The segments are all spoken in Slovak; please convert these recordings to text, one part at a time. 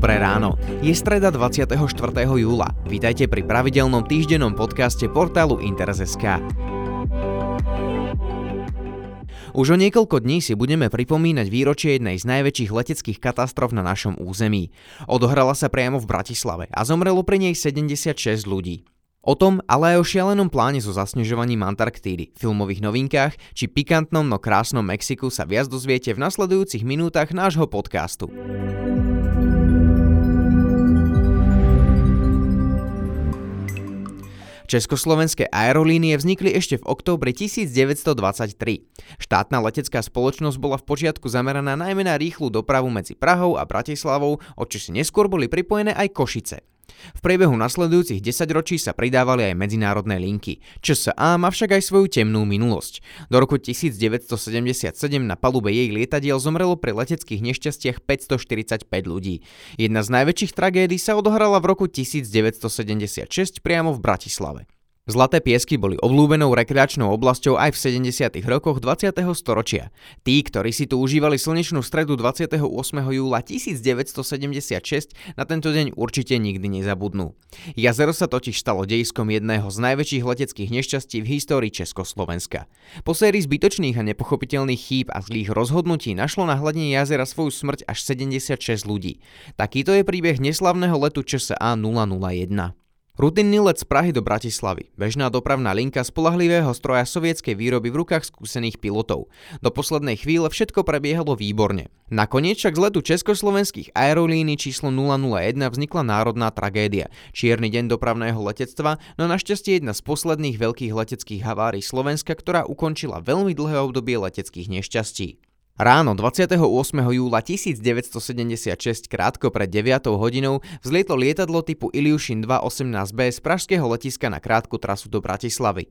Dobré ráno. Je streda 24. júla. Vítajte pri pravidelnom týždennom podcaste portálu Interes.sk. Už o niekoľko dní si budeme pripomínať výročie jednej z najväčších leteckých katastrof na našom území. Odohrala sa priamo v Bratislave a zomrelo pri nej 76 ľudí. O tom, ale aj o šialenom pláne so zasnežovaním Antarktídy, filmových novinkách či pikantnom no krásnom Mexiku sa viac dozviete v nasledujúcich minútach nášho podcastu. Československé aerolínie vznikli ešte v októbri 1923. Štátna letecká spoločnosť bola v počiatku zameraná najmä na rýchlu dopravu medzi Prahou a Bratislavou, o čo si neskôr boli pripojené aj Košice. V priebehu nasledujúcich 10 ročí sa pridávali aj medzinárodné linky. ČSA má však aj svoju temnú minulosť. Do roku 1977 na palube jej lietadiel zomrelo pri leteckých nešťastiach 545 ľudí. Jedna z najväčších tragédií sa odohrala v roku 1976 priamo v Bratislave. Zlaté piesky boli obľúbenou rekreačnou oblasťou aj v 70. rokoch 20. storočia. Tí, ktorí si tu užívali slnečnú stredu 28. júla 1976, na tento deň určite nikdy nezabudnú. Jazero sa totiž stalo dejskom jedného z najväčších leteckých nešťastí v histórii Československa. Po sérii zbytočných a nepochopiteľných chýb a zlých rozhodnutí našlo na hladine jazera svoju smrť až 76 ľudí. Takýto je príbeh neslavného letu ČSA 001. Rutinný let z Prahy do Bratislavy, bežná dopravná linka spolahlivého stroja sovietskej výroby v rukách skúsených pilotov. Do poslednej chvíle všetko prebiehalo výborne. Nakoniec však z letu československých aerolíny číslo 001 vznikla národná tragédia, čierny deň dopravného letectva, no našťastie jedna z posledných veľkých leteckých havárií Slovenska, ktorá ukončila veľmi dlhé obdobie leteckých nešťastí. Ráno 28. júla 1976 krátko pred 9 hodinou vzlietlo lietadlo typu Ilyushin 218B z pražského letiska na krátku trasu do Bratislavy.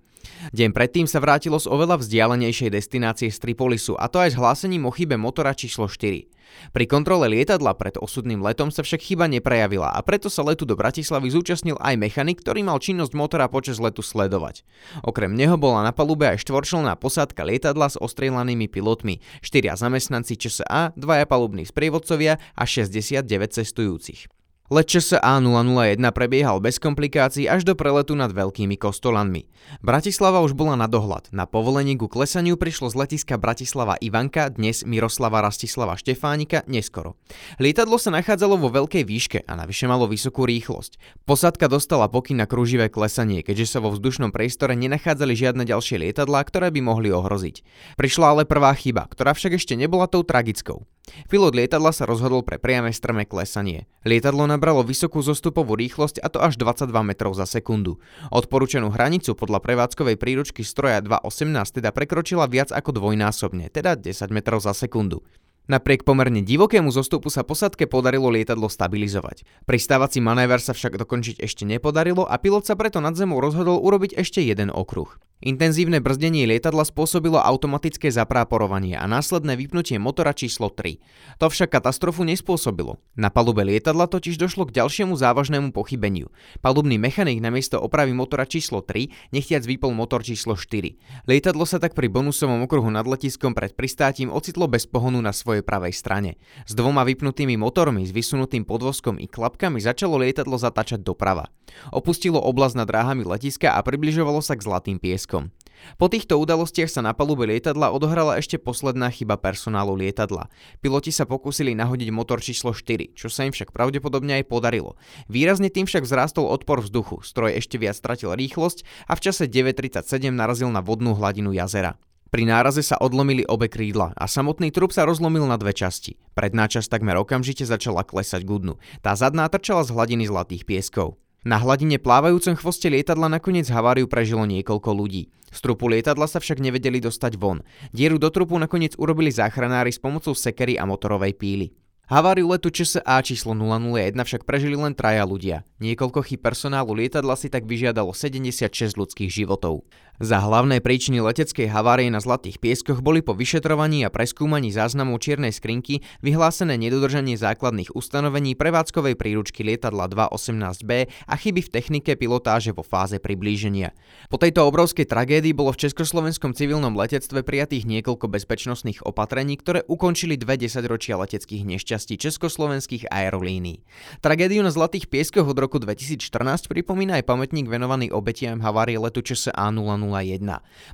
Deň predtým sa vrátilo z oveľa vzdialenejšej destinácie z Tripolisu a to aj s hlásením o chybe motora číslo 4. Pri kontrole lietadla pred osudným letom sa však chyba neprejavila a preto sa letu do Bratislavy zúčastnil aj mechanik, ktorý mal činnosť motora počas letu sledovať. Okrem neho bola na palube aj štvorčlenná posádka lietadla s ostrielanými pilotmi, štyria zamestnanci ČSA, dvaja palubní sprievodcovia a 69 cestujúcich. Let ČSA 001 prebiehal bez komplikácií až do preletu nad veľkými kostolanmi. Bratislava už bola na dohľad. Na povolenie ku klesaniu prišlo z letiska Bratislava Ivanka, dnes Miroslava Rastislava Štefánika, neskoro. Lietadlo sa nachádzalo vo veľkej výške a navyše malo vysokú rýchlosť. Posádka dostala pokyn na kruživé klesanie, keďže sa vo vzdušnom priestore nenachádzali žiadne ďalšie lietadlá, ktoré by mohli ohroziť. Prišla ale prvá chyba, ktorá však ešte nebola tou tragickou. Pilot lietadla sa rozhodol pre priame strmé klesanie. Lietadlo nabralo vysokú zostupovú rýchlosť a to až 22 metrov za sekundu. Odporúčanú hranicu podľa prevádzkovej príručky stroja 2.18 teda prekročila viac ako dvojnásobne, teda 10 metrov za sekundu. Napriek pomerne divokému zostupu sa posadke podarilo lietadlo stabilizovať. Pristávací manéver sa však dokončiť ešte nepodarilo a pilot sa preto nad zemou rozhodol urobiť ešte jeden okruh. Intenzívne brzdenie lietadla spôsobilo automatické zapráporovanie a následné vypnutie motora číslo 3. To však katastrofu nespôsobilo. Na palube lietadla totiž došlo k ďalšiemu závažnému pochybeniu. Palubný mechanik namiesto opravy motora číslo 3 nechtiac vypol motor číslo 4. Lietadlo sa tak pri bonusovom okruhu nad letiskom pred pristátím ocitlo bez pohonu na svojej pravej strane. S dvoma vypnutými motormi, s vysunutým podvozkom i klapkami začalo lietadlo zatáčať doprava. Opustilo oblasť nad dráhami letiska a približovalo sa k zlatým pieskom. Po týchto udalostiach sa na palube lietadla odohrala ešte posledná chyba personálu lietadla. Piloti sa pokúsili nahodiť motor číslo 4, čo sa im však pravdepodobne aj podarilo. Výrazne tým však vzrástol odpor vzduchu, stroj ešte viac stratil rýchlosť a v čase 9.37 narazil na vodnú hladinu jazera. Pri náraze sa odlomili obe krídla a samotný trup sa rozlomil na dve časti. Predná časť takmer okamžite začala klesať k dnu. Tá zadná trčala z hladiny zlatých pieskov. Na hladine plávajúcom chvoste lietadla nakoniec haváriu prežilo niekoľko ľudí. Z trupu lietadla sa však nevedeli dostať von. Dieru do trupu nakoniec urobili záchranári s pomocou sekery a motorovej píly. Haváriu letu ČSA číslo 001 však prežili len traja ľudia. Niekoľko chyb personálu lietadla si tak vyžiadalo 76 ľudských životov. Za hlavné príčiny leteckej havárie na Zlatých pieskoch boli po vyšetrovaní a preskúmaní záznamov čiernej skrinky vyhlásené nedodržanie základných ustanovení prevádzkovej príručky lietadla 218B a chyby v technike pilotáže vo fáze priblíženia. Po tejto obrovskej tragédii bolo v Československom civilnom letectve prijatých niekoľko bezpečnostných opatrení, ktoré ukončili dve desaťročia leteckých nešťastí československých aerolínií. Tragédiu na Zlatých pieskoch od roku 2014 pripomína aj pamätník venovaný obetiam havárie letu ČSA 00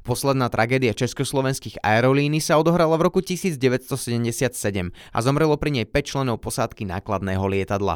Posledná tragédia československých aerolíny sa odohrala v roku 1977 a zomrelo pri nej 5 členov posádky nákladného lietadla.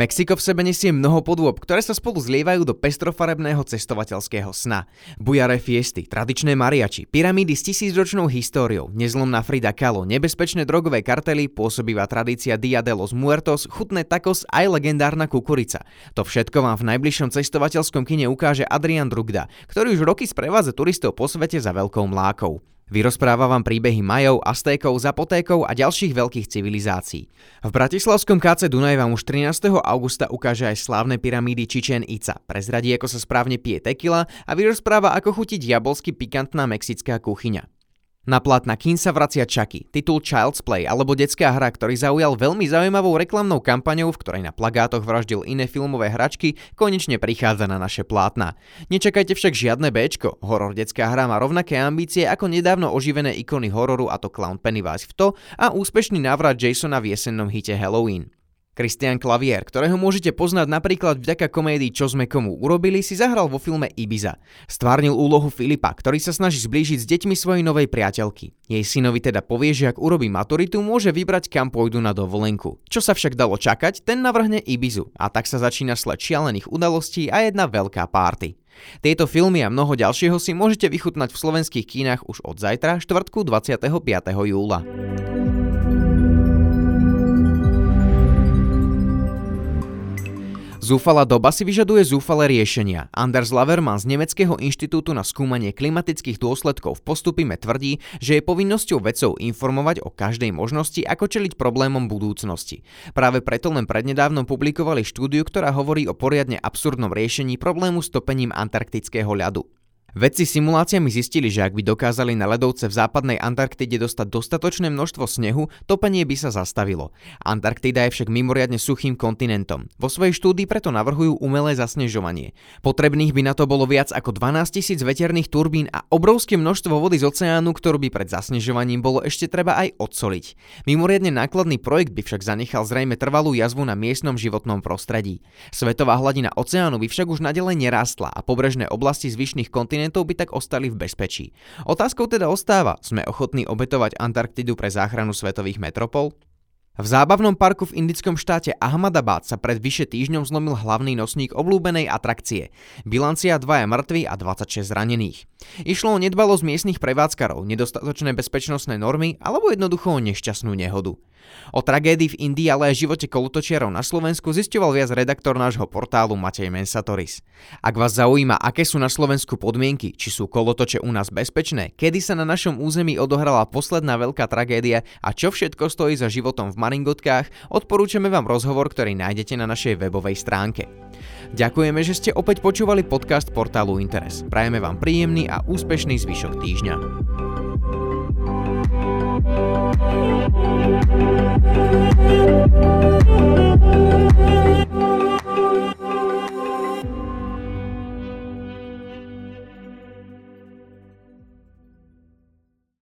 Mexiko v sebe nesie mnoho podôb, ktoré sa spolu zlievajú do pestrofarebného cestovateľského sna. Bujare fiesty, tradičné mariači, pyramídy s tisícročnou históriou, nezlomná Frida Kahlo, nebezpečné drogové kartely, pôsobivá tradícia Dia de los Muertos, chutné tacos aj legendárna kukurica. To všetko vám v najbližšom cestovateľskom kine ukáže Adrian Drugda, ktorý už roky sprevádza turistov po svete za veľkou mlákou. Vyrozpráva vám príbehy Majov, Aztékov, Zapotékov a ďalších veľkých civilizácií. V bratislavskom KC Dunaj vám už 13. augusta ukáže aj slávne pyramídy Chichen Itza, prezradí ako sa správne pije tequila a vyrozpráva ako chutí diabolsky pikantná mexická kuchyňa. Na plátna Kin sa vracia Chucky, titul Child's Play alebo detská hra, ktorý zaujal veľmi zaujímavou reklamnou kampaňou, v ktorej na plagátoch vraždil iné filmové hračky, konečne prichádza na naše plátna. Nečakajte však žiadne Bčko, horor detská hra má rovnaké ambície ako nedávno oživené ikony hororu a to Clown Pennywise v to a úspešný návrat Jasona v jesennom hite Halloween. Christian Clavier, ktorého môžete poznať napríklad vďaka komédii Čo sme komu urobili, si zahral vo filme Ibiza. Stvárnil úlohu Filipa, ktorý sa snaží zblížiť s deťmi svojej novej priateľky. Jej synovi teda povie, že ak urobí maturitu, môže vybrať kam pôjdu na dovolenku. Čo sa však dalo čakať, ten navrhne Ibizu a tak sa začína sled šialených udalostí a jedna veľká párty. Tieto filmy a mnoho ďalšieho si môžete vychutnať v slovenských kínach už od zajtra, štvrtku 25. júla. Zúfala doba si vyžaduje zúfale riešenia. Anders Laverman z Nemeckého inštitútu na skúmanie klimatických dôsledkov v postupime tvrdí, že je povinnosťou vedcov informovať o každej možnosti, ako čeliť problémom budúcnosti. Práve preto len prednedávnom publikovali štúdiu, ktorá hovorí o poriadne absurdnom riešení problému s topením antarktického ľadu. Vedci simuláciami zistili, že ak by dokázali na ľadovce v západnej Antarktide dostať dostatočné množstvo snehu, topenie by sa zastavilo. Antarktida je však mimoriadne suchým kontinentom. Vo svojej štúdii preto navrhujú umelé zasnežovanie. Potrebných by na to bolo viac ako 12 tisíc veterných turbín a obrovské množstvo vody z oceánu, ktorú by pred zasnežovaním bolo ešte treba aj odsoliť. Mimoriadne nákladný projekt by však zanechal zrejme trvalú jazvu na miestnom životnom prostredí. Svetová hladina oceánu by však už nadalej nerástla a pobrežné oblasti zvyšných kontinentov kontinentov by tak ostali v bezpečí. Otázkou teda ostáva, sme ochotní obetovať Antarktidu pre záchranu svetových metropol? V zábavnom parku v indickom štáte Ahmadabad sa pred vyše týždňom zlomil hlavný nosník obľúbenej atrakcie. Bilancia 2 je mŕtvy a 26 zranených. Išlo o nedbalosť miestnych prevádzkarov, nedostatočné bezpečnostné normy alebo jednoducho o nešťastnú nehodu. O tragédii v Indii, ale aj živote kolotočiarov na Slovensku zisťoval viac redaktor nášho portálu Matej Mensatoris. Ak vás zaujíma, aké sú na Slovensku podmienky, či sú kolotoče u nás bezpečné, kedy sa na našom území odohrala posledná veľká tragédia a čo všetko stojí za životom v Maringotkách, odporúčame vám rozhovor, ktorý nájdete na našej webovej stránke. Ďakujeme, že ste opäť počúvali podcast portálu Interes. Prajeme vám príjemný a úspešný zvyšok týždňa. Thank you.